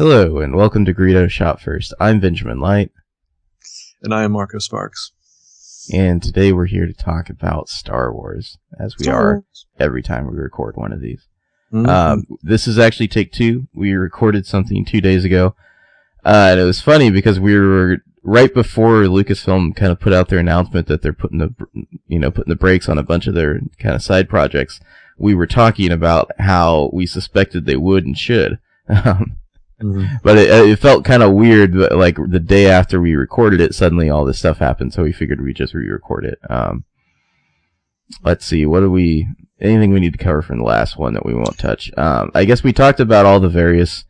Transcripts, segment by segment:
Hello, and welcome to Greedo Shot First. I'm Benjamin Light, And I am Marco Sparks. and today we're here to talk about Star Wars, as we Star are Wars. every time we record one of these. Mhm. Um, this is actually take two. We recorded something two days ago, uh, and it was funny because we were right before Lucasfilm kind of put out their announcement that they're putting the, you know, putting the brakes on a bunch of their kind of side projects. We were talking about how we suspected they would and should. Um, Mhm. but it, it felt kind of weird. Like the day after we recorded it, suddenly all this stuff happened. So we figured we'd just re-record it. Um, let's see. What do we? Anything we need to cover from the last one that we won't touch? Um, I guess we talked about all the various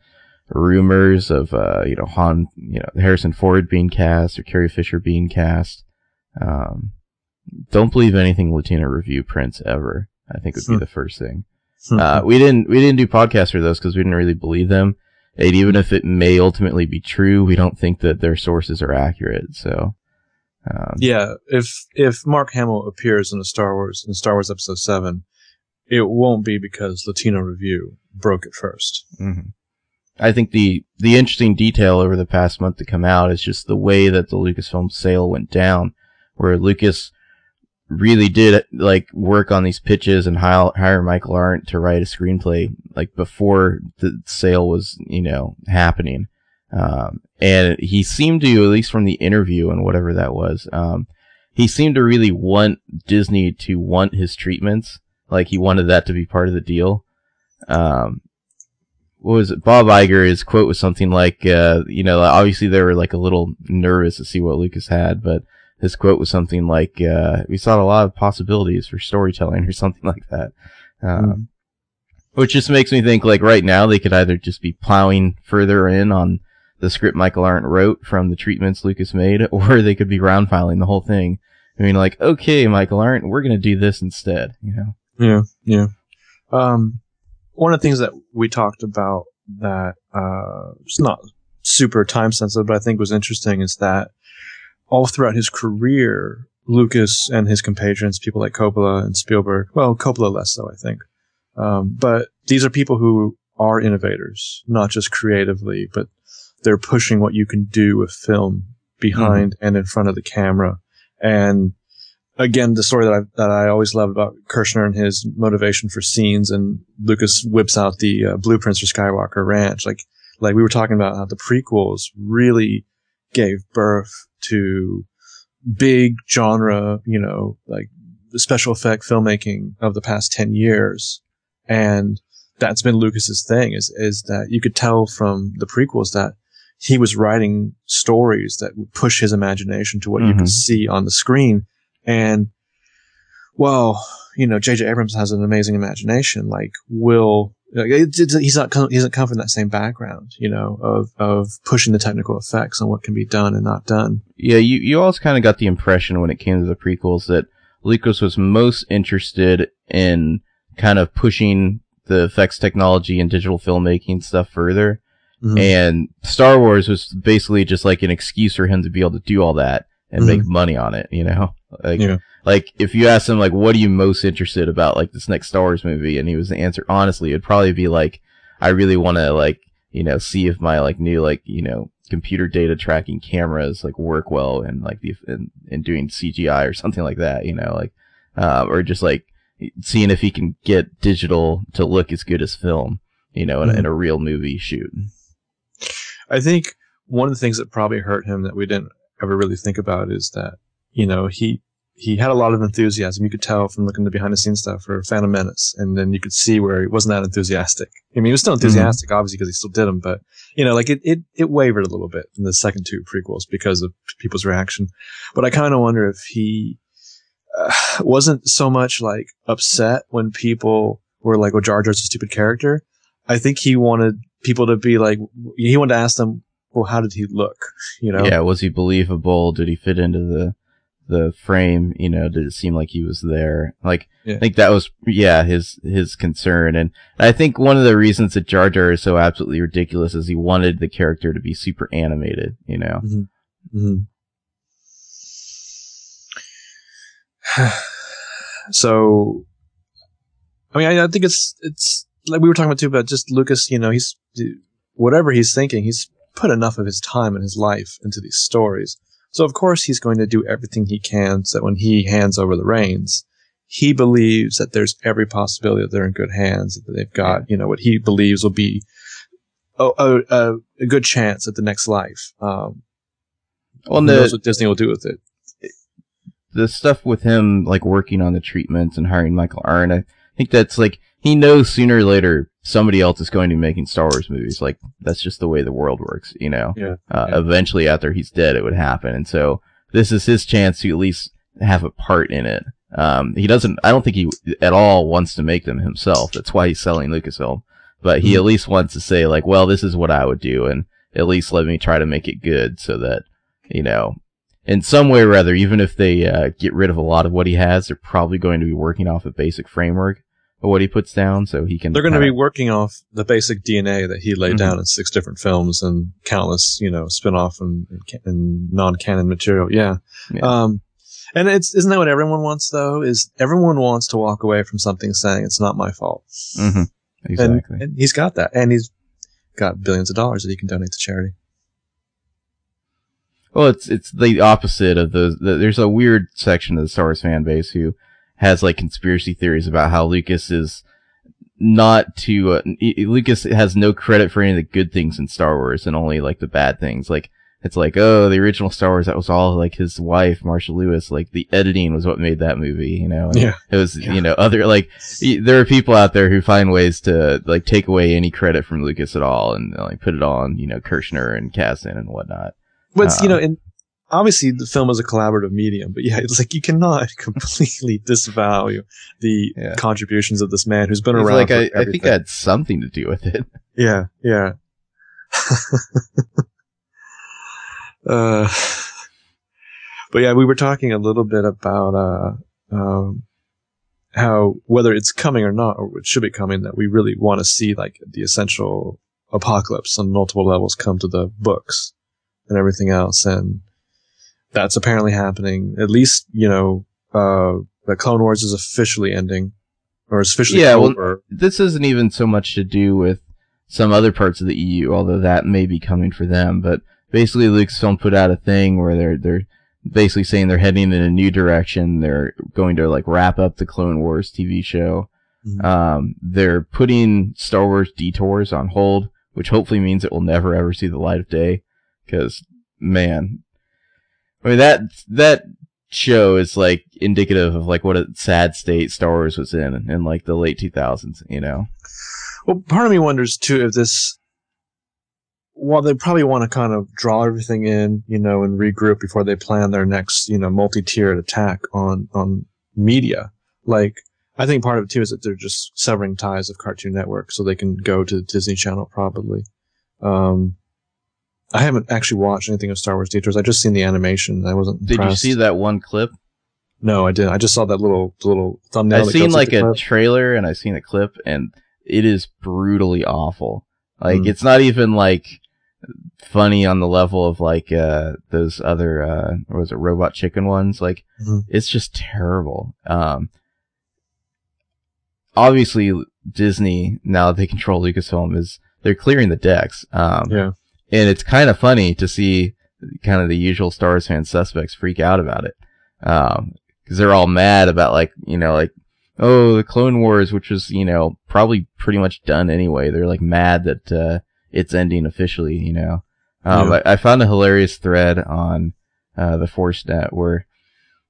rumors of, uh, you know, Han, you know, Harrison Ford being cast or Carrie Fisher being cast. Um, don't believe anything Latino Review prints ever. I think would be Hmm. the first thing. Uh, we didn't we didn't do podcasts for those because we didn't really believe them. And even if it may ultimately be true, we don't think that their sources are accurate. So, um, yeah, if if Mark Hamill appears in a Star Wars in Star Wars Episode Seven, it won't be because Latino Review broke it first. mhm. I think the the interesting detail over the past month to come out is just the way that the Lucasfilm sale went down, where Lucas really did like work on these pitches and hire, Michael Arndt to write a screenplay like before the sale was you know happening, um, and he seemed to at least from the interview and whatever that was, um, he seemed to really want Disney to want his treatments, like he wanted that to be part of the deal. Um, what was it? Bob Iger, his quote was something like, uh, you know, obviously they were like a little nervous to see what Lucas had, but his quote was something like, uh, we saw a lot of possibilities for storytelling or something like that. Um, which just makes me think like right now they could either just be plowing further in on the script Michael Arndt wrote from the treatments Lucas made, or they could be round filing the whole thing. I mean, like, okay, Michael Arndt, we're gonna do this instead, you know? Yeah, yeah. Um, one of the things that we talked about that uh, it's not super time sensitive, but I think was interesting is that all throughout his career, Lucas and his compatriots, people like Coppola and Spielberg, well, Coppola less so, I think, um, but these are people who are innovators, not just creatively, but they're pushing what you can do with film behind and in front of the camera. And again, the story that I that I always love about Kershner and his motivation for scenes, and Lucas whips out the uh, blueprints for Skywalker Ranch. Like like we were talking about how the prequels really gave birth to big genre, you know, like the special effect filmmaking of the past ten years, and that's been Lucas's thing is is that you could tell from the prequels that he was writing stories that would push his imagination to what you Mhm. can see on the screen. And well, you know, J.J. Abrams has an amazing imagination. Like, will it's, it's, he's not he doesn't come from that same background, you know, of of pushing the technical effects on what can be done and not done. Yeah, you, you also kind of got the impression when it came to the prequels that Lucas was most interested in kind of pushing the effects technology and digital filmmaking stuff further. Mhm. And Star Wars was basically just like an excuse for him to be able to do all that and Mhm. make money on it, you know? Like, Yeah. Like if you ask him like, what are you most interested about like this next Star Wars movie? And he was the answer, honestly, it'd probably be like, I really want to like, you know, see if my like new like, you know, computer data tracking cameras like work well and like the, in, in doing CGI or something like that, you know, like, uh, or just like seeing if he can get digital to look as good as film, you know, in, a in a real movie shoot. I think one of the things that probably hurt him that we didn't ever really think about is that you know he he had a lot of enthusiasm. You could tell from looking at the behind the scenes stuff for Phantom Menace, and then you could see where he wasn't that enthusiastic. I mean, he was still enthusiastic, obviously, because he still did them, but you know, like it it it wavered a little bit in the second two prequels because of people's reaction. But I kind of wonder if he uh, wasn't so much like upset when people were like, "Oh, Jar Jar's a stupid character." I think he wanted people to be like, he wanted to ask them, "Well, how did he look?" You know? Yeah, was he believable? Did he fit into the the frame? You know, did it seem like he was there? Like, Yeah. I think that was yeah his his concern, and I think one of the reasons that Jar Jar is so absolutely ridiculous is he wanted the character to be super animated. You know, hmm so, I mean, I, I think it's it's like we were talking about too about just Lucas. You know, he's whatever he's thinking, he's put enough of his time and his life into these stories. So of course he's going to do everything he can so that when he hands over the reins, he believes that there's every possibility that they're in good hands, that they've got, you know, what he believes will be a, a, a good chance at the next life. Um, well, the, knows what Disney will do with it. The stuff with him, like working on the treatments and hiring Michael Arndt, I think that's like he knows sooner or later somebody else is going to be making Star Wars movies. Like that's just the way the world works, you know. Yeah, uh, yeah. Eventually, after he's dead, it would happen, and so this is his chance to at least have a part in it. Um, he doesn't. I don't think he at all wants to make them himself. That's why he's selling Lucasfilm. But he mm-hmm. at least wants to say like, well, this is what I would do, and at least let me try to make it good, so that you know, in some way or rather, even if they uh, get rid of a lot of what he has, they're probably going to be working off a basic framework what he puts down, so he can. They're going to be working off the basic DNA that he laid mm-hmm. down in six different films and countless, you know, spin-off and, and non-canon material. Yeah. yeah. Um, and it's isn't that what everyone wants though? Is everyone wants to walk away from something saying it's not my fault? Mm-hmm. Exactly. And, and he's got that, and he's got billions of dollars that he can donate to charity. Well, it's it's the opposite of those. The, there's a weird section of the Star Wars fan base who has like conspiracy theories about how Lucas is not to uh, Lucas has no credit for any of the good things in Star Wars and only like the bad things. Like it's like, oh, the original Star Wars, that was all like his wife, Marcia Lucas. Like the editing was what made that movie, you know? And yeah. It was, yeah. you know, other, like, there are people out there who find ways to, like, take away any credit from Lucas at all and, like, put it on, you know, Kershner and Kasdan and whatnot. But, um, you know, and obviously the film is a collaborative medium, but yeah, it's like you cannot completely disvalue the yeah. contributions of this man who's been around. Like, I, I think I had something to do with it. Yeah, yeah. Uh, but yeah, we were talking a little bit about uh, um, how whether it's coming or not, or it should be coming, that we really want to see like the essential apocalypse on multiple levels come to the books and everything else, and that's apparently happening. At least you know uh, that Clone Wars is officially ending, or is officially yeah. Over. Well, this isn't even so much to do with some other parts of the EU, although that may be coming for them, but basically Lucasfilm put out a thing where they're they're basically saying they're heading in a new direction. They're going to like wrap up the Clone Wars TV show. Mm-hmm. Um, they're putting Star Wars Detours on hold, which hopefully means it will never ever see the light of day. Because man, I mean that that show is like indicative of like what a sad state Star Wars was in in like the late 2000s. You know. Well, part of me wonders too if this while they probably want to kind of draw everything in, you know, and regroup before they plan their next, you know, multi-tiered attack on on media. Like, I think part of it too is that they're just severing ties of Cartoon Network so they can go to Disney Channel probably. Um, I haven't actually watched anything of Star Wars Detours. I just seen the animation. I wasn't. Did you see that one clip? No, I didn't. I just saw that little little thumbnail. I seen like a clip. trailer and I seen a clip, and it is brutally awful. Like mm. it's not even like funny on the level of like uh those other uh was it robot chicken ones like mm-hmm. it's just terrible um obviously disney now that they control lucasfilm is they're clearing the decks um yeah and it's kind of funny to see kind of the usual Star Wars fan suspects freak out about it um because they're all mad about like you know like oh the clone wars which was you know probably pretty much done anyway they're like mad that uh it's ending officially, you know. Um, yeah. I, I, found a hilarious thread on uh, the Force Net where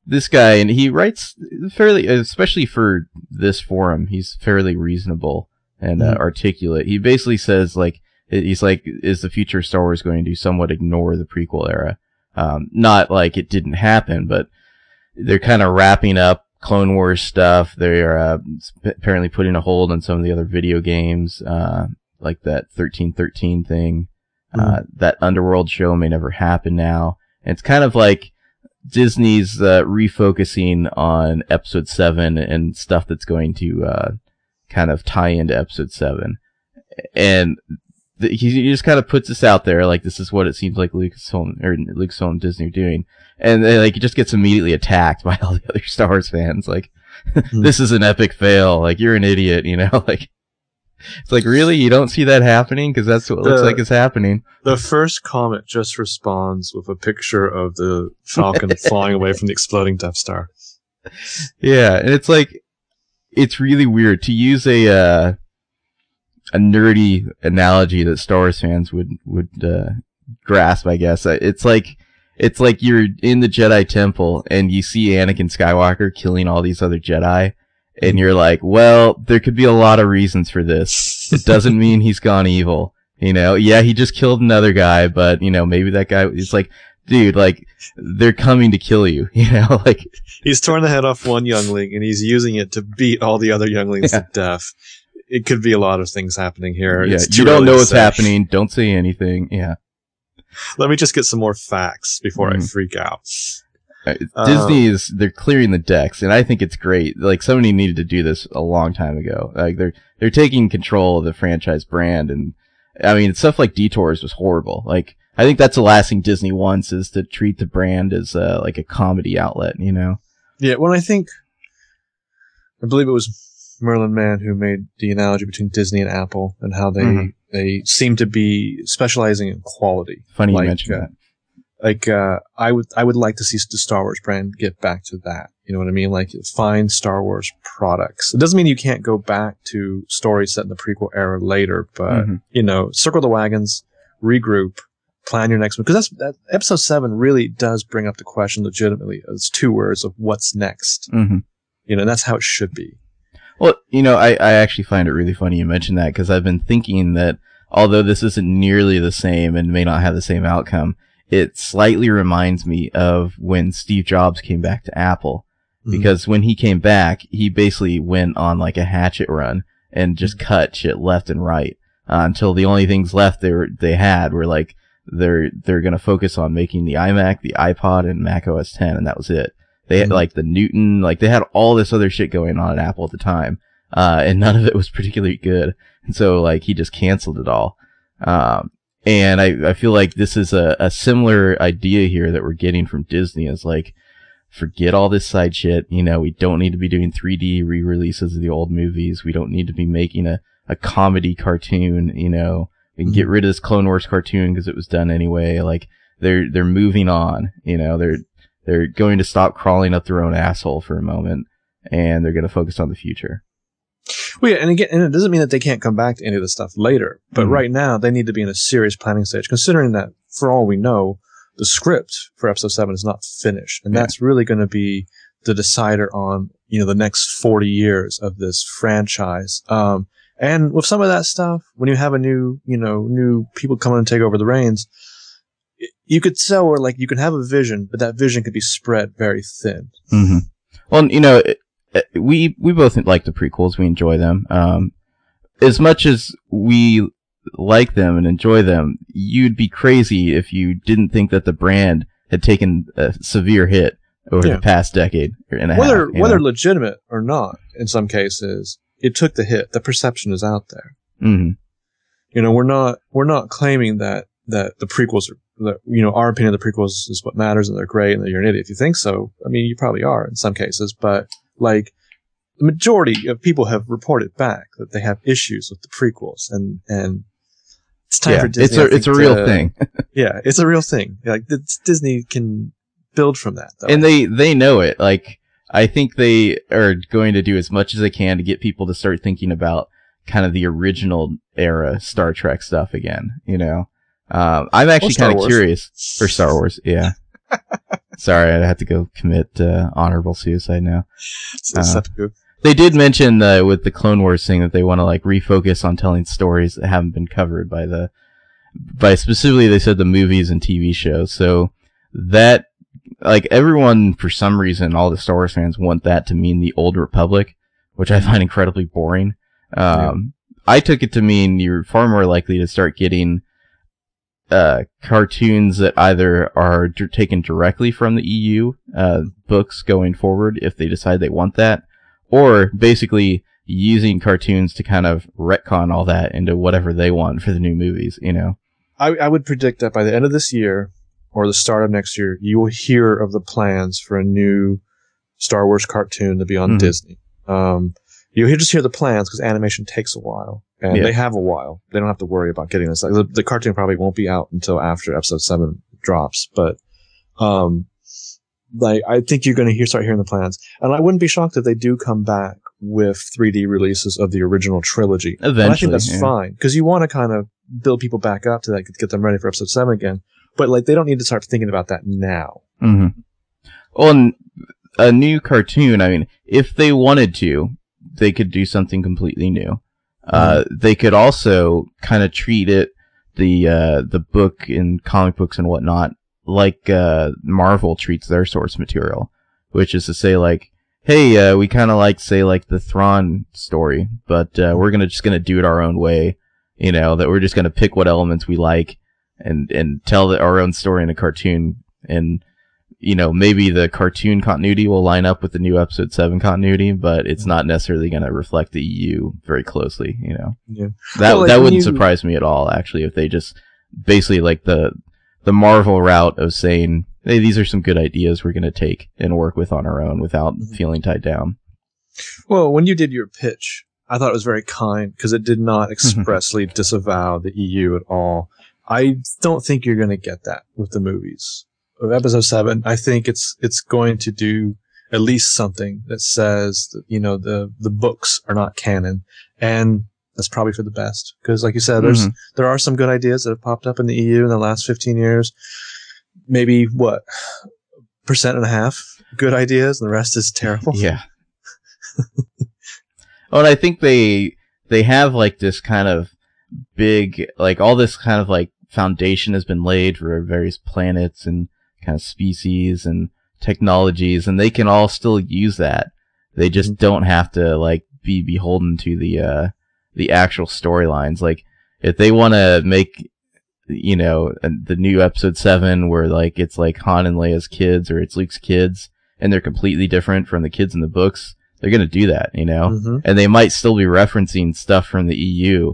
this guy, and he writes fairly, especially for this forum, he's fairly reasonable and uh, mm-hmm. articulate. He basically says like, he's like, is the future of Star Wars going to somewhat ignore the prequel era? Um, not like it didn't happen, but they're kind of wrapping up Clone Wars stuff. They're uh, apparently putting a hold on some of the other video games. Uh, like that 1313 thing. Mm-hmm. Uh, that Underworld show may never happen now. And it's kind of like Disney's uh, refocusing on episode 7 and stuff that's going to uh, kind of tie into episode 7. And the, he, just kind of puts this out there, like this is what it seems like Lucasfilm or Lucasfilm Disney are doing, and then, like it just gets immediately attacked by all the other Star Wars fans. Like, mm-hmm. this is an epic fail. Like you're an idiot, you know. Like, It's like, really? You don't see that happening? Because that's what it looks The- like is happening. The first comment just responds with a picture of the Falcon flying away from the exploding Death Star. Yeah, and it's like, it's really weird to use a, uh, a nerdy analogy that Star Wars fans would, would, uh, grasp, I guess. Uh, It's like, it's like you're in the Jedi Temple and you see Anakin Skywalker killing all these other Jedi. And you're like, well, there could be a lot of reasons for this. It doesn't mean he's gone evil. You know, yeah, he just killed another guy, but you know, maybe that guy is like, dude, like, they're coming to kill you. You know, like, He's torn the head off one youngling and he's using it to beat all the other younglings Yeah. to death. It could be a lot of things happening here. yeah, you don't know what's say. happening. Don't say anything. Yeah. Let me just get some more facts before I Mhm. freak out. Uh, Disney is they're clearing the decks, and I think it's great. Like somebody needed to do this a long time ago. Like they're they're taking control of the franchise brand, and I mean stuff like Detours was horrible. Like I think that's the last thing Disney wants is to treat the brand as uh, like a comedy outlet. You know? Yeah, well, I think, I believe it was Merlin Mann who made the analogy between Disney and Apple and how they, Mhm. they seem to be specializing in quality. Funny Like, you mentioned uh, that. Like, uh, I would, I would like to see the Star Wars brand get back to that. You know what I mean? Like, find Star Wars products. It doesn't mean you can't go back to stories set in the prequel era later, but, Mhm. you know, circle the wagons, regroup, plan your next one. Cause that's, that, episode seven really does bring up the question legitimately as two words of what's next. hmm You know, and that's how it should be. Well, you know, I, I actually find it really funny you mentioned that because I've been thinking that although this isn't nearly the same and may not have the same outcome, it slightly reminds me of when Steve Jobs came back to Apple. Mhm. Because when he came back, he basically went on like a hatchet run and just cut shit left and right uh, until the only things left they were, they had were like they're they're gonna focus on making the iMac, the iPod, and Mac OS 10, and that was it. They had Mhm. like the Newton, like they had all this other shit going on at Apple at the time, uh, and none of it was particularly good. And so like he just canceled it all. Um, and I, I feel like this is a, a similar idea here that we're getting from Disney is like, forget all this side shit. You know, we don't need to be doing 3D re-releases of the old movies. We don't need to be making a, a comedy cartoon. You know, we can get rid of this Clone Wars cartoon because it was done anyway. Like they're, they're moving on. You know, they're, they're going to stop crawling up their own asshole for a moment and they're going to focus on the future. Well, yeah, and again, and it doesn't mean that they can't come back to any of this stuff later. But Mhm. right now, they need to be in a serious planning stage, considering that, for all we know, the script for episode seven is not finished, and Yeah. that's really going to be the decider on you know the next forty years of this franchise. Um, and with some of that stuff, when you have a new, you know, new people coming and take over the reins, you could sell or like you can have a vision, but that vision could be spread very thin. Mm-hmm. Well, you know, it, it- we we both like the prequels. We enjoy them. Um, as much as we like them and enjoy them, you'd be crazy if you didn't think that the brand had taken a severe hit over Yeah. the past decade and a whether half. whether know? legitimate or not, in some cases, it took the hit. The perception is out there. Mhm. You know, we're not we're not claiming that that the prequels are you know our opinion of the prequels is what matters and they're great and that you're an idiot if you think so. I mean, you probably are in some cases, but like the majority of people have reported back that they have issues with the prequels and and it's time yeah, for Disney. it's a it's a real to- thing, Yeah, it's a real thing. Like Disney can build from that. Though. and they they know it. Like I think they are going to do as much as they can to get people to start thinking about kind of the original era Star Trek stuff again. You know, um, I'm actually kind of curious for Star Wars. Yeah. Sorry, I have to go commit uh, honorable suicide now. Uh. They did mention uh, with the Clone Wars thing that they want to like refocus on telling stories that haven't been covered by the by specifically they said the movies and TV shows. So that like everyone for some reason all the Star Wars fans want that to mean the old Republic, which I find incredibly boring. Um, I took it to mean you're far more likely to start getting uh, cartoons that either are d- taken directly from the EU uh, books going forward if they decide they want that, or basically using cartoons to kind of retcon all that into whatever they want for the new movies. You know, I, I would predict that by the end of this year or the start of next year, you will hear of the plans for a new Star Wars cartoon to be on Mhm. Disney. Um, you just hear the plans because animation takes a while, and Yeah. they have a while. They don't have to worry about getting this. Like the, the cartoon probably won't be out until after episode seven drops, but um, like I think you're going to hear start hearing the plans, and I wouldn't be shocked if they do come back with 3D releases of the original trilogy. And I think that's yeah. fine because you want to kind of build people back up to like get them ready for episode seven again. But like they don't need to start thinking about that now. hmm Well, a new cartoon. I mean, if they wanted to, they could do something completely new. Uh, they could also kind of treat it the uh, the book and comic books and whatnot like uh, Marvel treats their source material, which is to say, like, hey, uh, we kind of like say like the Thrawn story, but uh, we're gonna just gonna do it our own way. You know that we're just gonna pick what elements we like and and tell the, our own story in a cartoon and you know, maybe the cartoon continuity will line up with the new episode seven continuity, but it's not necessarily going to reflect the EU very closely. You know, Yeah. that Well, that when wouldn't you- surprise me at all. Actually, if they just basically like the the Marvel route of saying, "Hey, these are some good ideas we're going to take and work with on our own without Mhm. feeling tied down." Well, when you did your pitch, I thought it was very kind because it did not expressly disavow the EU at all. I don't think you're going to get that with the movies of episode seven. I think it's it's going to do at least something that says that you know the the books are not canon, and that's probably for the best because, like you said, there's Mhm. there are some good ideas that have popped up in the EU in the last 15 years. Maybe what percent and a half good ideas, and the rest is terrible. Yeah. oh, and I think they they have like this kind of big like all this kind of like foundation has been laid for various planets and kind of species and technologies and they can all still use that. They just Mhm. don't have to like be beholden to the uh the actual storylines. Like if they want to make you know the new episode 7 where like it's like Han and Leia's kids or it's Luke's kids and they're completely different from the kids in the books, they're going to do that, you know? hmm And they might still be referencing stuff from the EU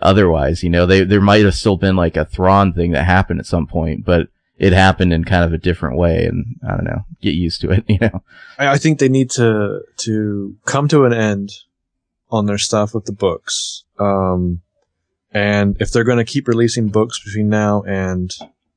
otherwise, you know? They, there might have still been like a Thrawn thing that happened at some point, but it happened in kind of a different way and I don't know, get used to it, you know? I, I think they need to to come to an end on their stuff with the books. Um, and if they're going to keep releasing books between now and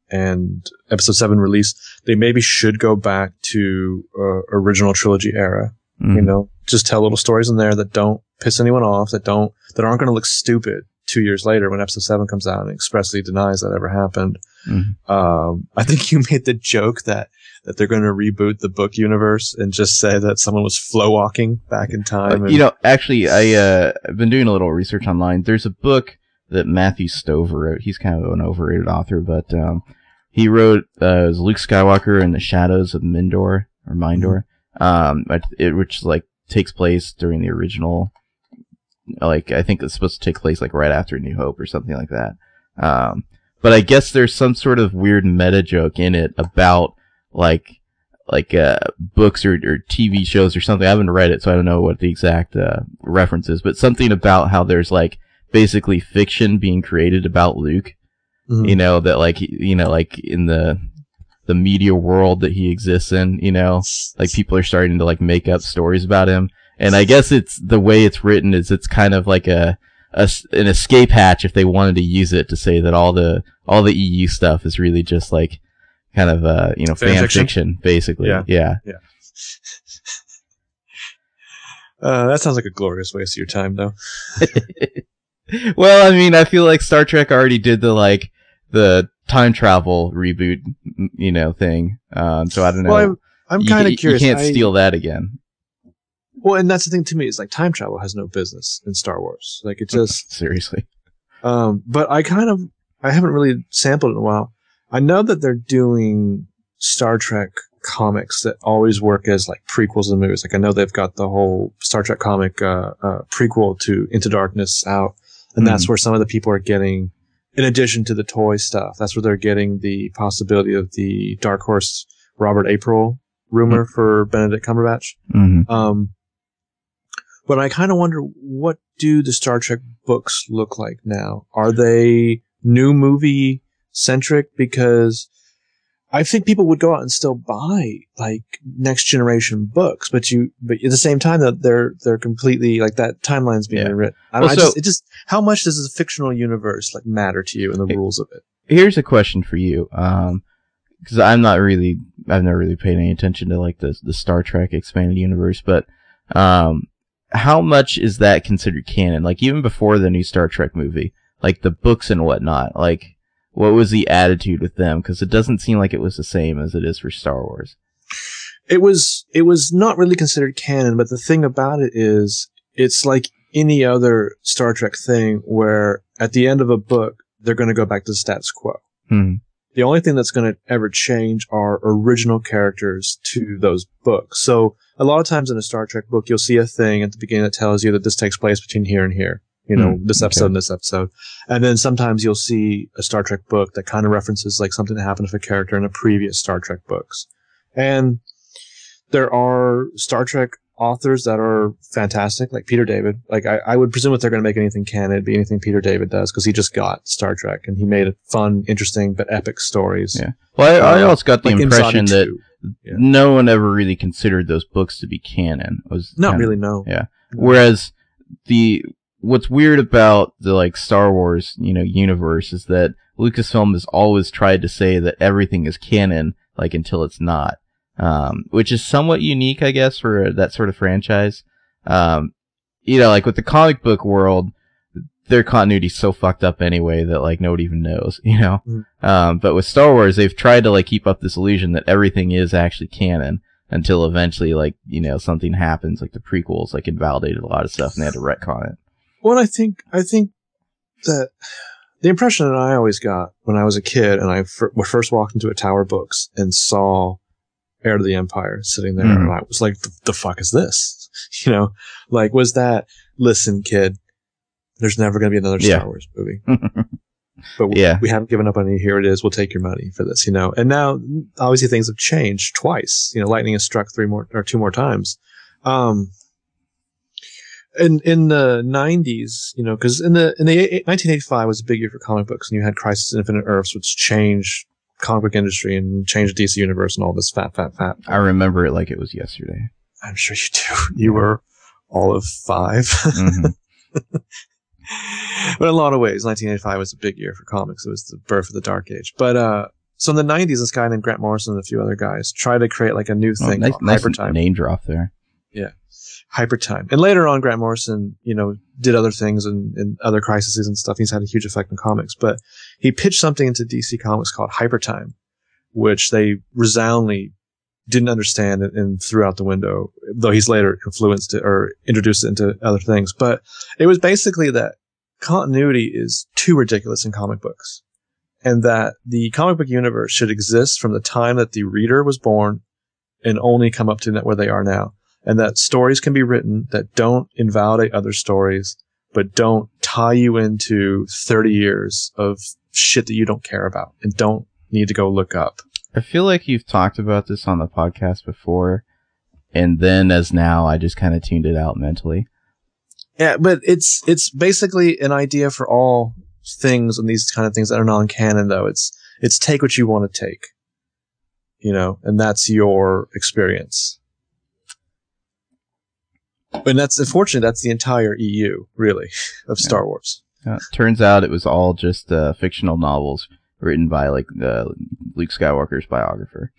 and episode seven release, they maybe should go back to uh, original trilogy era. You Mhm. know, just tell little stories in there that don't piss anyone off, that don't that aren't going to look stupid two years later when episode seven comes out and expressly denies that ever happened. Mhm. Um, I think you made the joke that that they're going to reboot the book universe and just say that someone was flow walking back in time. Uh, and- you know, actually, I uh, I've been doing a little research online. There's a book that Matthew Stover wrote. He's kind of an overrated author, but um, he wrote uh, Luke Skywalker and the Shadows of Mindor or Mindor, um, it, it- which like takes place during the original. Like I think it's supposed to take place like right after New Hope or something like that. Um, but I guess there's some sort of weird meta joke in it about like like uh, books or, or TV shows or something. I haven't read it, so I don't know what the exact uh, reference is, but something about how there's like basically fiction being created about Luke. Mhm. You know that like you know like in the the media world that he exists in. You know, like people are starting to like make up stories about him, and I guess it's the way it's written is it's kind of like a, a an escape hatch if they wanted to use it to say that all the all the EU stuff is really just like kind of uh you know Fan fan, fiction? fiction? basically. Yeah. yeah. uh, that sounds like a glorious waste of your time, though. well, I mean, I feel like Star Trek already did the like the time travel reboot, you know, thing. Um, so I don't know. Well, I'm, I'm kind of curious. You can't I- steal that again. Well, and that's the thing to me is like time travel has no business in Star Wars. Like it just Seriously. Um, but I kind of I haven't really sampled it in a while. I know that they're doing Star Trek comics that always work as like prequels to the movies. Like I know they've got the whole Star Trek comic uh, uh, prequel to Into Darkness out, and that's Mhm. where some of the people are getting, in addition to the toy stuff, that's where they're getting the possibility of the Dark Horse Robert April rumor for Benedict Cumberbatch. hmm Um, but I kind of wonder what do the Star Trek books look like now? Are they new movie centric? Because I think people would go out and still buy like next generation books, but you, but at the same time that they're they're completely like that timeline's being Yeah. rewritten. I, Well, I so- just, it just how much does a fictional universe like matter to you and the It- rules of it? Here's a question for you. Um, because I'm not really, I've never really paid any attention to like the the Star Trek expanded universe, but um, how much is that considered canon? Like even before the new Star Trek movie, like the books and whatnot. Like, what was the attitude with them? Because it doesn't seem like it was the same as it is for Star Wars. It was it was not really considered canon, but the thing about it is it's like any other Star Trek thing where at the end of a book they're going to go back to the status quo. Hmm. The only thing that's going to ever change are original characters to those books. So a lot of times in a Star Trek book, you'll see a thing at the beginning that tells you that this takes place between here and here. You know, Hmm, this okay. episode and this episode. And then sometimes you'll see a Star Trek book that kind of references like something that happened with a character in a previous Star Trek books. And there are Star Trek authors that are fantastic, like Peter David. Like I, I would presume if they're going to make anything canon, it'd be anything Peter David does because he just got Star Trek and he made fun, interesting, but epic stories. Yeah. Well, I, I Uh, also got the Like impression that 2. Yeah. no one ever really considered those books to be canon. It was Not kinda- really, no. Yeah. Whereas the what's weird about the like Star Wars, you know, universe is that Lucasfilm has always tried to say that everything is canon, like until it's not. Um, which is somewhat unique, I guess, for that sort of franchise. Um, you know, like with the comic book world, their continuity's so fucked up anyway that like nobody even knows, you know? Mhm. Um, but with Star Wars, they've tried to like keep up this illusion that everything is actually canon until eventually, like, you know, something happens, like the prequels, like invalidated a lot of stuff and they had to retcon it. Well, I think I think that the impression that I always got when I was a kid and I fir- first walked into a Tower Books and saw Heir to the Empire sitting there, Mhm. and I was like, "The, the fuck is this?" You know, like was that? Listen, kid, there's never going to be another Star Yeah. Wars movie, but we, Yeah. we haven't given up on you. Here it is. We'll take your money for this. You know, and now obviously things have changed twice. You know, lightning has struck three more or two more times. Um, in in the 90s you know because in the in the 1985 was a big year for comic books and you had crisis infinite earths which changed comic book industry and changed dc universe and all this fat fat fat I remember it like it was yesterday. i'm sure you do you were all of five Mhm. but in a lot of ways 1985 was a big year for comics it was the birth of the dark age but uh so in the 90s this guy named grant morrison and a few other guys tried to create like a new Well, thing nice, called nice hypertime name drop there. Yeah. Hypertime. And later on, Grant Morrison, you know, did other things and, and other crises and stuff. He's had a huge effect on comics, but he pitched something into DC Comics called Hypertime, which they resoundingly didn't understand and, and threw out the window, though he's later influenced it or introduced it into other things. But it was basically that continuity is too ridiculous in comic books and that the comic book universe should exist from the time that the reader was born and only come up to where they are now and that stories can be written that don't invalidate other stories, but don't tie you into 30 years of shit that you don't care about and don't need to go look up. I feel like you've talked about this on the podcast before, and then as now, I just kind of tuned it out mentally. Yeah, but it's it's basically an idea for all things and these kind of things that are non-canon though. It's it's take what you want to take. You know, and that's your experience. And that's unfortunately that's the entire EU, really, of Yeah. Star Wars. Uh, turns out it was all just uh, fictional novels written by like uh, Luke Skywalker's biographer.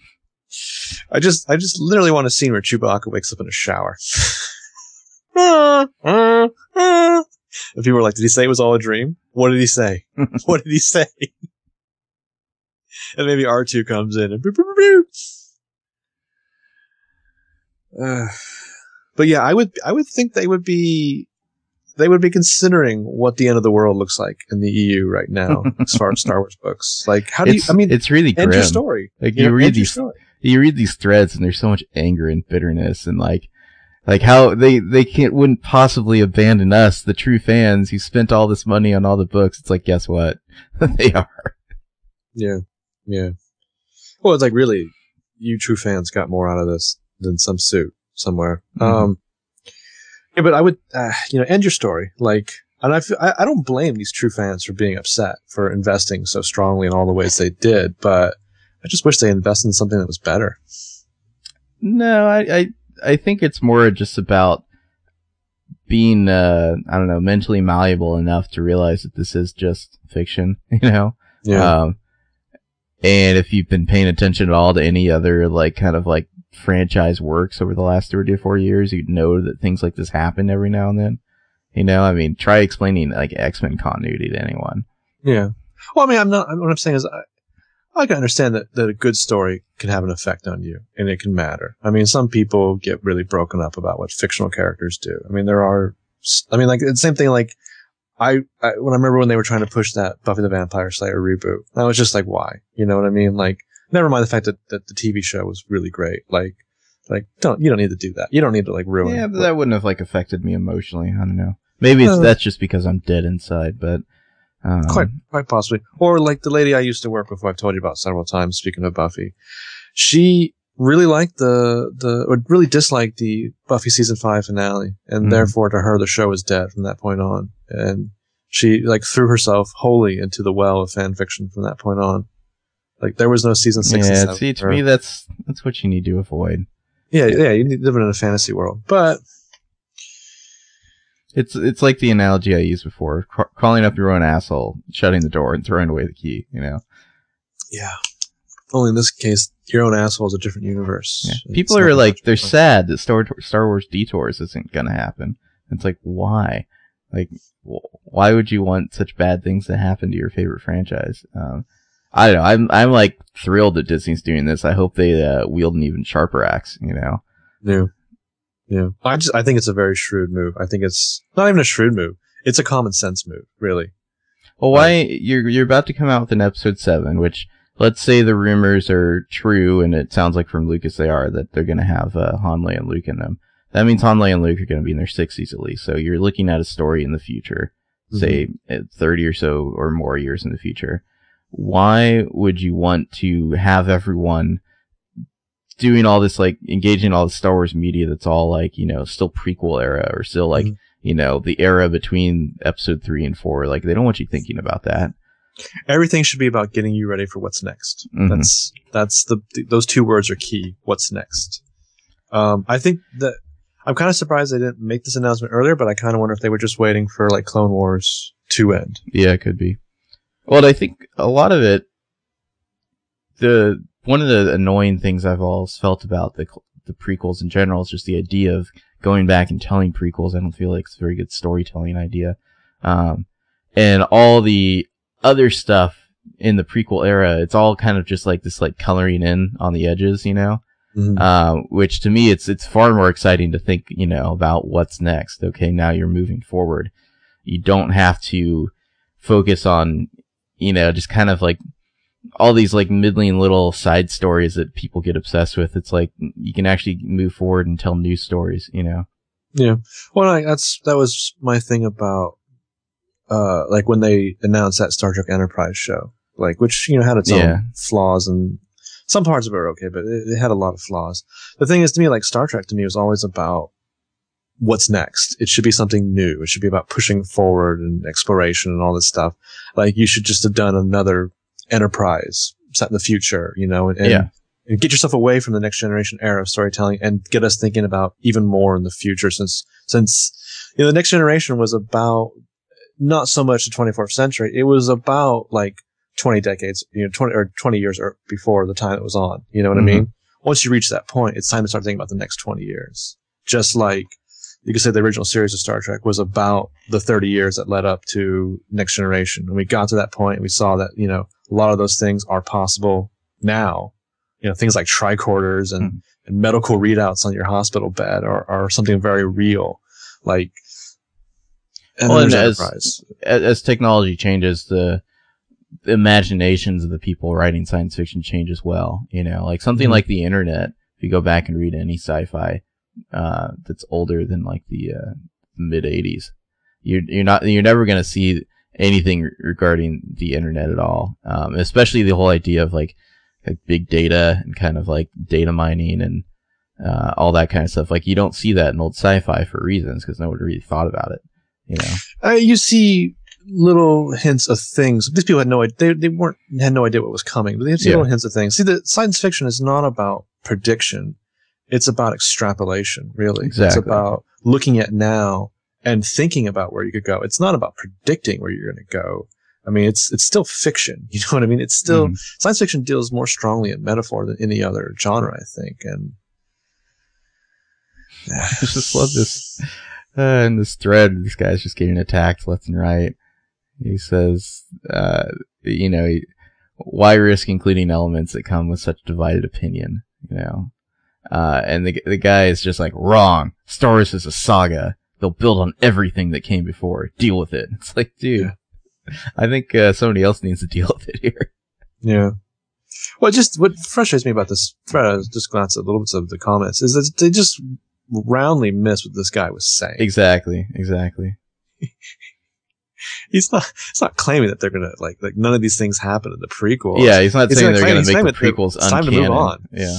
I just, I just literally want a scene where Chewbacca wakes up in a shower. if people were like, did he say it was all a dream? What did he say? what did he say? and maybe R2 comes in and boop, boop, boop, boop. Uh, but yeah, I would, I would think they would be, they would be considering what the end of the world looks like in the EU right now, as far as Star Wars books. Like, how do you, I mean, it's really end your story. Like You you know, read these, story. you read these threads, and there's so much anger and bitterness, and like, like how they they can't wouldn't possibly abandon us, the true fans who spent all this money on all the books. It's like, guess what? they are. Yeah, yeah. Well, it's like really, you true fans got more out of this than some suit somewhere. Mhm. Um, yeah, but I would, uh, you know, end your story. Like, and I, feel, I, I don't blame these true fans for being upset for investing so strongly in all the ways they did, but I just wish they invested in something that was better. No, I, I, I think it's more just about being, uh, I don't know, mentally malleable enough to realize that this is just fiction, you know? Yeah. Um, and if you've been paying attention at all to any other, like, kind of like franchise works over the last three or four years, you'd know that things like this happen every now and then. You know, I mean, try explaining like X-Men continuity to anyone. yeah. Well, I mean, I'm not. What I'm saying is, I, can understand that, that a good story can have an effect on you, and it can matter. I mean, some people get really broken up about what fictional characters do. I mean, there are. I mean, like the same thing. Like, I, I when I remember when they were trying to push that Buffy the Vampire Slayer reboot, I was just like, why? You know what I mean? Like, never mind the fact that, that the TV show was really great. Like, like don't you don't need to do that. You don't need to like ruin. Yeah, but that wouldn't have like affected me emotionally. I don't know. Maybe it's, Uh, that's just because I'm dead inside, but um, quite quite possibly. Or like the lady i used to work with who i've told you about several times speaking of buffy she really liked the the or really disliked the buffy season 5 finale and Mhm. therefore to her the show was dead from that point on. And she like threw herself wholly into the well of fan fiction from that point on. Like there was no season 6 and Yeah, 7 see, to me, that's that's what you need to avoid. yeah yeah you need to live in a fantasy world. But It's it's like the analogy I used before: ca- calling up your own asshole, shutting the door, and throwing away the key. You know, yeah only in this case your own asshole is a different universe yeah. People are like they're sad that Star Star Wars Detours isn't gonna happen. It's like why? Like wh- why would you want such bad things to happen to your favorite franchise? Um, I don't know. I'm I'm like thrilled that Disney's doing this. I hope they uh, wield an even sharper axe. You know. Yeah. Yeah. I just I think it's a very shrewd move. I think it's not even a shrewd move. It's a common sense move, really. Well, why you're you're about to come out with an episode seven, which let's say the rumors are true, and it sounds like from Lucas they are that they're going to have uh, Han, Leia, and Luke in them. That means Han Leia and Luke are going to be in their sixties at least. So you're looking at a story in the future, say at thirty or so or more years in the future. Why would you want to have everyone doing all this like engaging in all the Star Wars media that's all like you know still prequel era or still like Mhm. you know the era between episode three and four? Like they don't want you thinking about that. Everything should be about getting you ready for what's next. Mhm. That's that's the th- those two words are key. What's next? Um, I think that I'm kind of surprised they didn't make this announcement earlier, but I kind of wonder if they were just waiting for like Clone Wars to end. Yeah, it could be. Well, I think a lot of it, the one of the annoying things I've always felt about the the prequels in general is just the idea of going back and telling prequels. I don't feel like it's a very good storytelling idea. Um, and all the other stuff in the prequel era, it's all kind of just like this, like coloring in on the edges, you know? Mhm. Um, which to me, it's, it's far more exciting to think, you know, about what's next. Okay. Now you're moving forward. You don't have to focus on, you know, just kind of like all these like middling little side stories that people get obsessed with. It's like you can actually move forward and tell new stories, you know? Yeah. Well, I, that's that was my thing about uh like when they announced that Star Trek Enterprise show, like which you know had its Yeah. own flaws and some parts of it were okay, but it, it had a lot of flaws. The thing is, to me, like Star Trek to me was always about what's next. It should be something new. It should be about pushing forward and exploration and all this stuff. Like you should just have done another Enterprise set in the future, you know, and, and Yeah. and get yourself away from the next generation era of storytelling and get us thinking about even more in the future since since you know the next generation was about not so much the 24th century it was about like 20 decades you know 20 or 20 years or before the time it was on you know what Mhm. i mean once you reach that point it's time to start thinking about the next 20 years just like you could say the original series of Star Trek was about the 30 years that led up to Next Generation. And we got to that point and we saw that, you know, a lot of those things are possible now. You know, things like tricorders and, Mhm. and medical readouts on your hospital bed are, are something very real. Like, and Well, and as- as, as technology changes, the, the imaginations of the people writing science fiction change as well. You know, like something Mhm. like the internet. If you go back and read any sci-fi uh, that's older than like the uh, mid '80s, you're you're not you're never gonna see anything regarding the internet at all. Um, especially the whole idea of like like big data and kind of like data mining and uh, all that kind of stuff. Like you don't see that in old sci-fi for reasons because nobody really thought about it. You know. Uh, you see little hints of things. These people had no idea. They, they weren't had no idea what was coming, but they had Yeah. little hints of things. See, the science fiction is not about prediction; it's about extrapolation. Really, Exactly. it's about looking at now and thinking about where you could go. It's not about predicting where you're going to go. I mean, it's it's still fiction. You know what I mean? It's still Mhm. science fiction deals more strongly in metaphor than any other genre, I think. And I just love this. Uh, in this thread, this guy's just getting attacked left and right. He says, uh, you know, he- why risk including elements that come with such divided opinion, you know? Uh, and the, the guy is just like, wrong. Star Wars is a saga. They'll build on everything that came before. Deal with it. It's like, dude, I think, uh, somebody else needs to deal with it here. Yeah. Well, just what frustrates me about this thread, I just glance at little bits of the comments, is that they just roundly miss what this guy was saying. Exactly. Exactly. He's not. He's not claiming that they're gonna like like none of these things happen in the prequel. Yeah, he's not He's saying they're claim- gonna make the prequels it's time to move on. Yeah.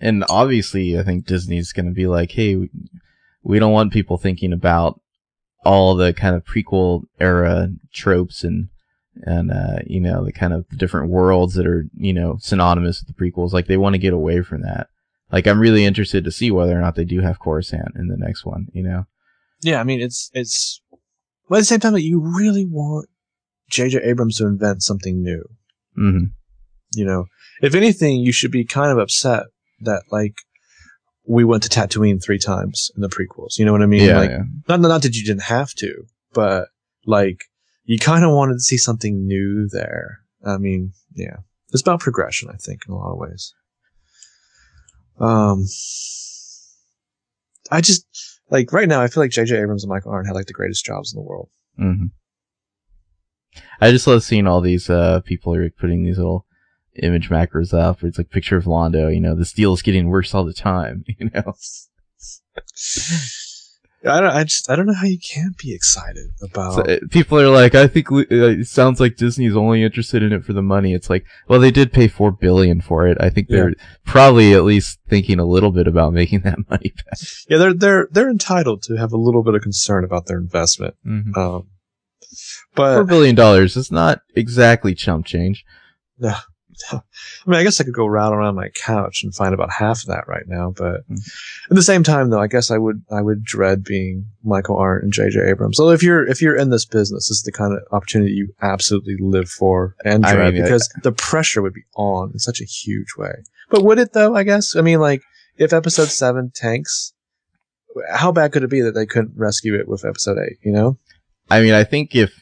And obviously, I think Disney's going to be like, hey, we- don't want people thinking about all the kind of prequel era tropes and, and, uh, you know, the kind of different worlds that are, you know, synonymous with the prequels. Like, they want to get away from that. Like, I'm really interested to see whether or not they do have Coruscant in the next one, you know? Yeah, I mean it's it's. But at the same time, that you really want J.J. Abrams to invent something new. hmm You know, if anything, you should be kind of upset that like we went to Tatooine three times in the prequels. You know what I mean? Yeah, like, yeah. not not that you didn't have to, but like you kind of wanted to see something new there. I mean, yeah, it's about progression, I think, in a lot of ways. Um, I just like right now, I feel like J.J. Abrams and Michael Arndt had like the greatest jobs in the world. Mm-hmm. I just love seeing all these uh, people are putting these little image macros up. It's like picture of Lando. You know, this deal is getting worse all the time. You know, I don't, I just, I don't know how you can't be excited about. so, uh, people are like, I think uh, it sounds like Disney's only interested in it for the money. It's like, well, they did pay four billion for it. I think they're probably at least thinking a little bit about making that money back. yeah, they're they're they're entitled to have a little bit of concern about their investment. Mhm. Um, but billion dollars is not exactly chump change. I mean, I guess I could go round around my couch and find about half of that right now. But Hmm. at the same time, though, I guess I would I would dread being Michael Arndt and J.J. Abrams. So if you're if you're in this business, this is the kind of opportunity you absolutely live for and I dread mean, because the pressure would be on in such a huge way. But would it though? I guess. I mean, like if Episode Seven tanks, how bad could it be that they couldn't rescue it with Episode Eight? You know? I mean, I think if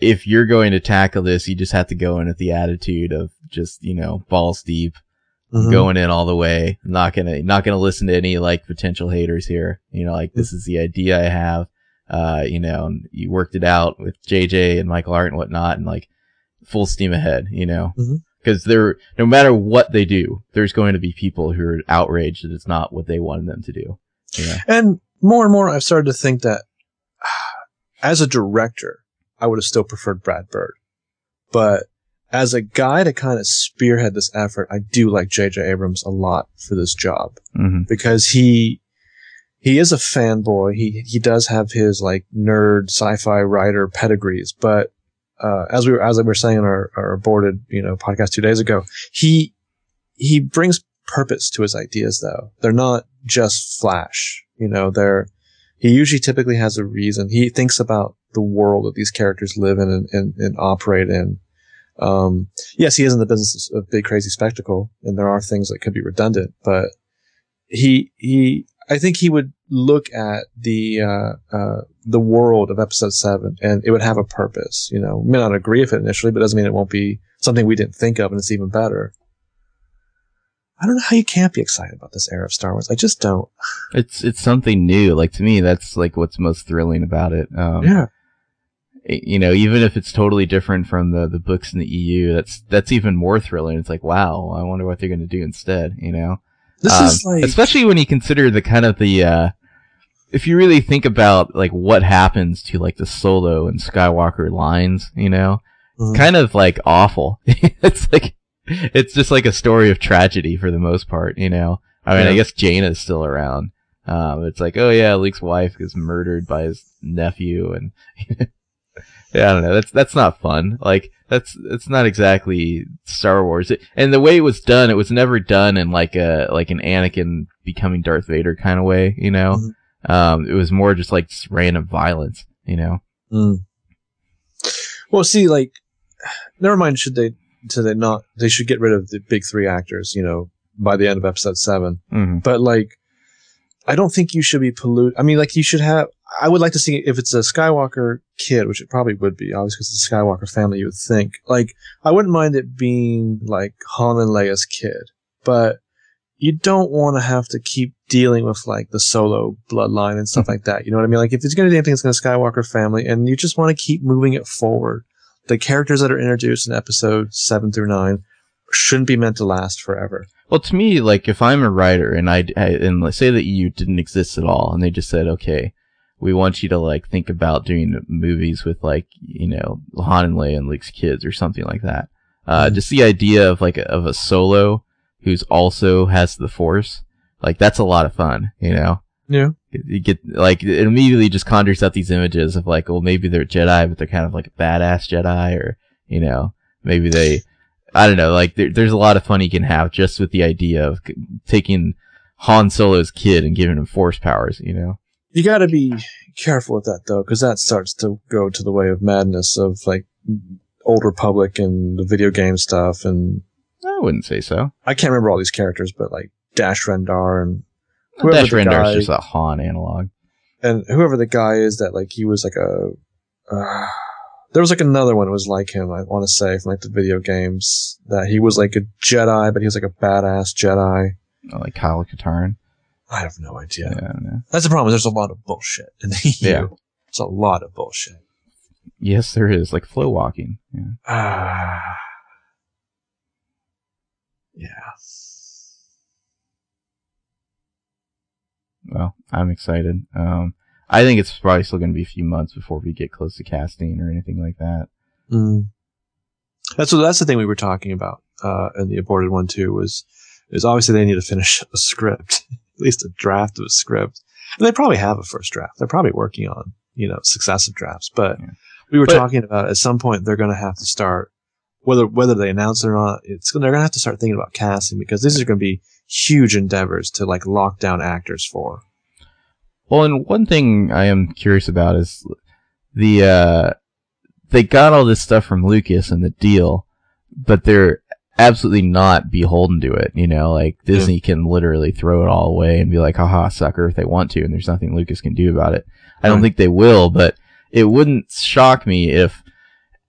if you're going to tackle this, you just have to go in with the attitude of just you know balls deep, Mhm. going in all the way. Not gonna not gonna listen to any like potential haters here. You know, like this is the idea I have. Uh, you know, and you worked it out with JJ and Michael Arndt and whatnot, and like full steam ahead. You know, because they're no matter what they do, there's going to be people who are outraged that it's not what they wanted them to do. Yeah. And more and more, I've started to think that as a director, I would have still preferred Brad Bird. But as a guy to kind of spearhead this effort, I do like J.J. Abrams a lot for this job hmm because he he is a fanboy. He he does have his like nerd sci-fi writer pedigrees, but uh, as we were as we were saying in our, our aborted you know podcast two days ago, he he brings purpose to his ideas though. They're not just flash. You know, they're he usually typically has a reason. He thinks about the world that these characters live in and, and, and operate in. Um, yes, he is in the business of big crazy spectacle, and there are things that could be redundant, but he he I think he would look at the uh, uh, the world of episode seven and it would have a purpose. You know, may not agree with it initially, but it doesn't mean it won't be something we didn't think of and it's even better. I don't know how you can't be excited about this era of Star Wars. I just don't. It's it's something new. Like to me, that's like what's most thrilling about it. Um, Yeah. You know, even if it's totally different from the, the books in the EU, that's, that's even more thrilling. It's like, wow, I wonder what they're going to do instead, you know? This Um, is like especially when you consider the kind of the, uh, if you really think about like what happens to like the Solo and Skywalker lines, you know, Mhm. it's kind of like awful. it's like, it's just like a story of tragedy for the most part, you know? I mean, I Yeah. guess Jaina's still around. Um, it's like, oh yeah, Luke's wife gets murdered by his nephew, and yeah, I don't know. That's that's not fun. Like that's it's not exactly Star Wars. It, and the way it was done, it was never done in like a like an Anakin becoming Darth Vader kind of way. You know, Mhm. um, it was more just like just random violence. You know. Mm. Well, see, like, never mind. Should they? Should they not? They should get rid of the big three actors. You know, by the end of episode seven. hmm But like, I don't think you should be pollute. I mean, like, you should have. I would like to see if it's a Skywalker kid, which it probably would be, obviously, because it's a Skywalker family. You would think. Like, I wouldn't mind it being like Han and Leia's kid, but you don't want to have to keep dealing with like the solo bloodline and stuff hmm. like that. You know what I mean? Like, if it's going to do anything, it's going to Skywalker family, and you just want to keep moving it forward. The characters that are introduced in episode seven through nine shouldn't be meant to last forever. Well, to me, like if I'm a writer and I, I and let's say the EU didn't exist at all, and they just said, okay, we want you to like think about doing movies with like you know Han and Leia and Luke's kids or something like that. Uh, Mhm. just the idea of like a, of a solo who's also has the Force, like that's a lot of fun, you know. Yeah. You get like it immediately just conjures up these images of like, well, maybe they're Jedi, but they're kind of like a badass Jedi, or you know, maybe they, I don't know, like there, there's a lot of fun you can have just with the idea of taking Han Solo's kid and giving him force powers, you know. You got to be careful with that though, because that starts to go to the way of madness of like Old Republic and the video game stuff. And I wouldn't say so. I can't remember all these characters, but like Dash Rendar and whoever Dash the Rendar's guy- just a Han analog. and whoever the guy is that like he was like a. Uh, there was like another one that was like him. I want to say from like the video games that he was like a Jedi, but he was like a badass Jedi. uh, Like Kyle Katarn. I have no idea. Yeah. I. That's the problem. There's a lot of bullshit in the EU. Yeah. It's a lot of bullshit. Yes, there is. Like flow walking. Yeah. Ah. yeah. Well, I'm excited. Um, I think it's probably still going to be a few months before we get close to casting or anything like that. Mm. That's what, that's the thing we were talking about uh, in the aborted one too. Was is obviously they need to finish a script, at least a draft of a script, and they probably have a first draft. They're probably working on you know successive drafts, but Yeah. we were But- talking about at some point they're going to have to start whether whether they announce it or not. It's they're going to have to start thinking about casting because these are going to be huge endeavors to like lock down actors for. Well, and one thing I am curious about is the uh, they got all this stuff from Lucas and the deal, but they're absolutely not beholden to it. You know, like Disney can literally throw it all away and be like, "Haha, sucker!" if they want to, and there's nothing Lucas can do about it. I don't Right. think they will, but it wouldn't shock me if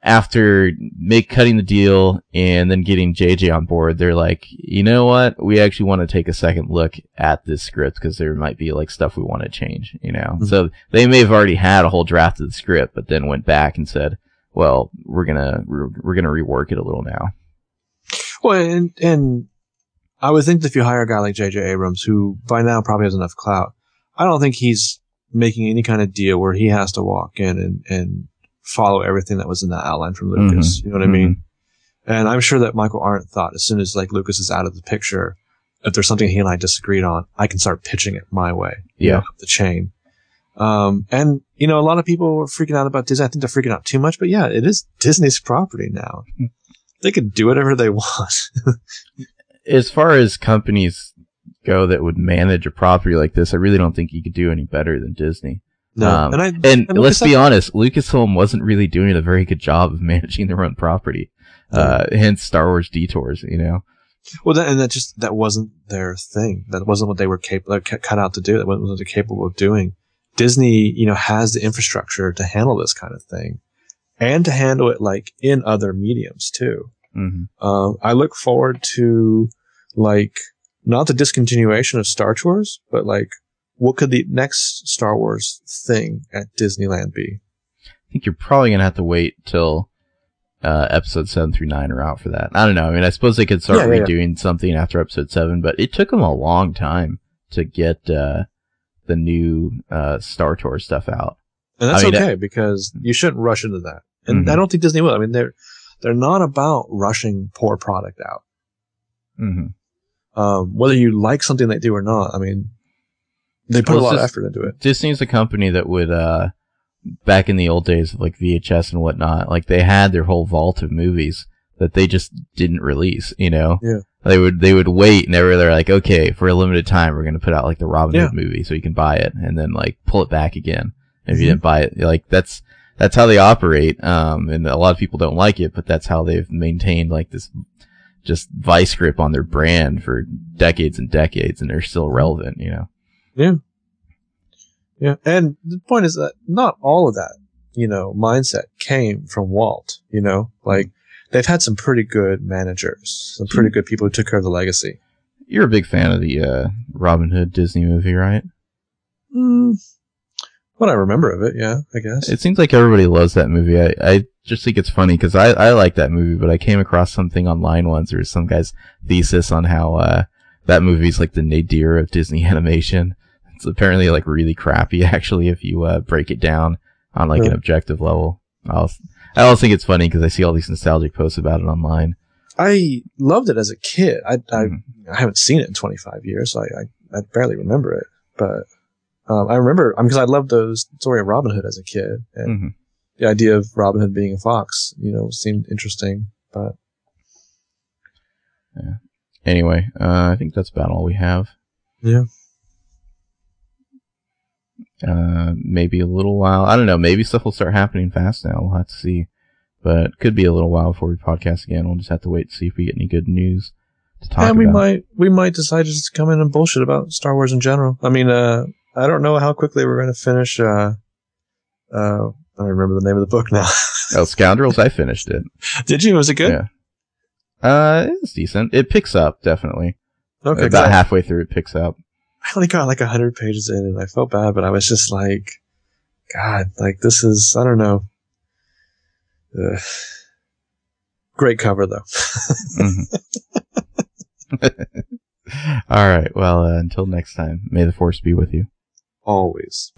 after make cutting the deal and then getting JJ on board, they're like, you know what? We actually want to take a second look at this script because there might be like stuff we want to change, you know? Mhm. So they may have already had a whole draft of the script, but then went back and said, well, we're gonna, we're, we're gonna rework it a little now. Well, and and I would think that if you hire a guy like J.J. Abrams, who by now probably has enough clout, I don't think he's making any kind of deal where he has to walk in and and follow everything that was in that outline from mm-hmm. Lucas. You know what I mean? Mm-hmm. And I'm sure that Michael Arndt thought as soon as like Lucas is out of the picture, if there's something he and I disagreed on, I can start pitching it my way. you Yeah. know, up the chain. Um, and you know, a lot of people were freaking out about Disney. I think they're freaking out too much, but yeah, it is Disney's property now. Mm. They could do whatever they want. As far as companies go that would manage a property like this, I really don't think you could do any better than Disney. no, Um, and I And and let's be honest, Lucasfilm wasn't really doing a very good job of managing their own property. Uh, hence Star Wars detours, you know? Well, that, and that just that wasn't their thing. That wasn't what they were capable cut out to do. That wasn't what they're capable of doing. Disney, you know, has the infrastructure to handle this kind of thing, and to handle it like in other mediums too. hmm Um, I look forward to like not the discontinuation of Star Tours, but like what could the next Star Wars thing at Disneyland be? I think you're probably gonna have to wait till uh, episode seven through nine are out for that. I don't know. I mean, I suppose they could start Yeah, yeah, yeah. redoing something after episode seven, but it took them a long time to get uh, the new uh, Star Tour stuff out. And that's I mean, okay because you shouldn't rush into that. And Mhm. I don't think Disney will. I mean, they're they're not about rushing poor product out. hmm um, whether you like something they do or not. I mean, They put Well, a lot of effort into it. Disney's a company that would, uh, back in the old days of like VHS and whatnot, like they had their whole vault of movies that they just didn't release, you know? Yeah. They would, they would wait and they were, they're like, okay, for a limited time, we're going to put out like the Robin Yeah. Hood movie so you can buy it and then like pull it back again. If you Mhm. didn't buy it, like that's, that's how they operate. Um, and a lot of people don't like it, but that's how they've maintained like this just vice grip on their brand for decades and decades and they're still relevant, you know? Yeah. Yeah. And the point is that not all of that, you know, mindset came from Walt, you know, like they've had some pretty good managers, some pretty good people who took care of the legacy. You're a big fan of the uh, Robin Hood Disney movie, right? Mm, what I remember of it, yeah, I guess. It seems like everybody loves that movie. I, I just think it's funny because I, I like that movie, but I came across something online once. There was some guy's thesis on how uh, that movie's like the nadir of Disney animation. It's apparently like really crappy, actually, if you uh, break it down on like an objective level. I also, I also think it's funny because I see all these nostalgic posts about it online. I loved it as a kid. I, I, Mhm. I haven't seen it in 25 years, so I, I, I barely remember it. But um, I remember because I loved the story of Robin Hood as a kid, and Mhm. the idea of Robin Hood being a fox, you know, seemed interesting. But Anyway, uh, I think that's about all we have. Yeah. Uh, maybe a little while. I don't know. Maybe stuff will start happening fast now. We'll have to see. But it could be a little while before we podcast again. We'll just have to wait to see if we get any good news to talk and we about. might we might decide to just come in and bullshit about Star Wars in general. I mean, uh, I don't know how quickly we're going to finish. Uh, uh, I don't remember the name of the book now. Oh, Scoundrels! I finished it. Did you? Was it good? Yeah. Uh, it's decent. It picks up definitely. Okay. About halfway through, it picks up. I only got like hundred pages in, and I felt bad, but I was just like, God, like this is I don't know. Ugh. Great cover though. Mhm. All right. Well, uh, until next time, may the force be with you. Always.